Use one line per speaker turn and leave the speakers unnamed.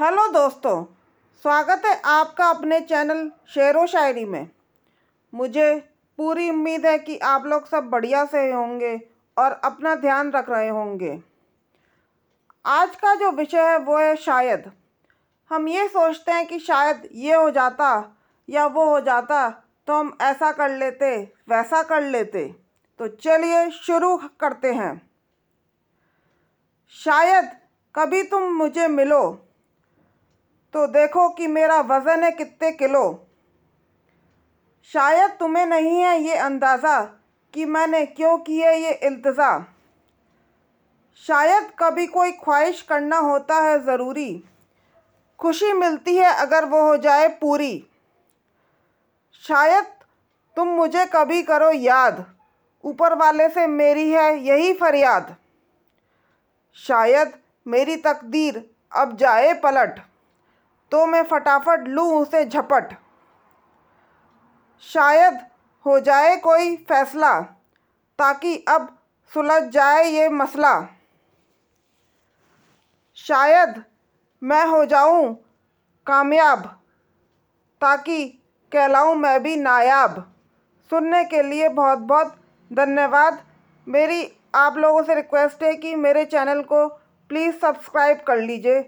Hello दोस्तों, स्वागत है आपका अपने चैनल शेर व शायरी में। मुझे पूरी उम्मीद है कि आप लोग सब बढ़िया से होंगे और अपना ध्यान रख रहे होंगे। आज का जो विषय है वो है शायद। हम ये सोचते हैं कि शायद ये हो जाता या वो हो जाता तो हम ऐसा कर लेते, वैसा कर लेते। तो चलिए शुरू करते हैं। शायद कभी तुम मुझे मिलो तो देखो कि मेरा वज़न है कितने किलो। शायद तुम्हें नहीं है ये अंदाज़ा कि मैंने क्यों की है ये इल्तज़ा। शायद कभी कोई ख्वाहिश करना होता है ज़रूरी। खुशी मिलती है अगर वो हो जाए पूरी। शायद तुम मुझे कभी करो याद। ऊपर वाले से मेरी है यही फरियाद। शायद मेरी तकदीर अब जाए पलट। तो मैं फटाफट लूँ उसे झपट। शायद हो जाए कोई फ़ैसला, ताकि अब सुलझ जाए ये मसला। शायद मैं हो जाऊँ कामयाब, ताकि कहलाऊं मैं भी नायाब। सुनने के लिए बहुत बहुत धन्यवाद। मेरी आप लोगों से रिक्वेस्ट है कि मेरे चैनल को प्लीज़ सब्सक्राइब कर लीजिए।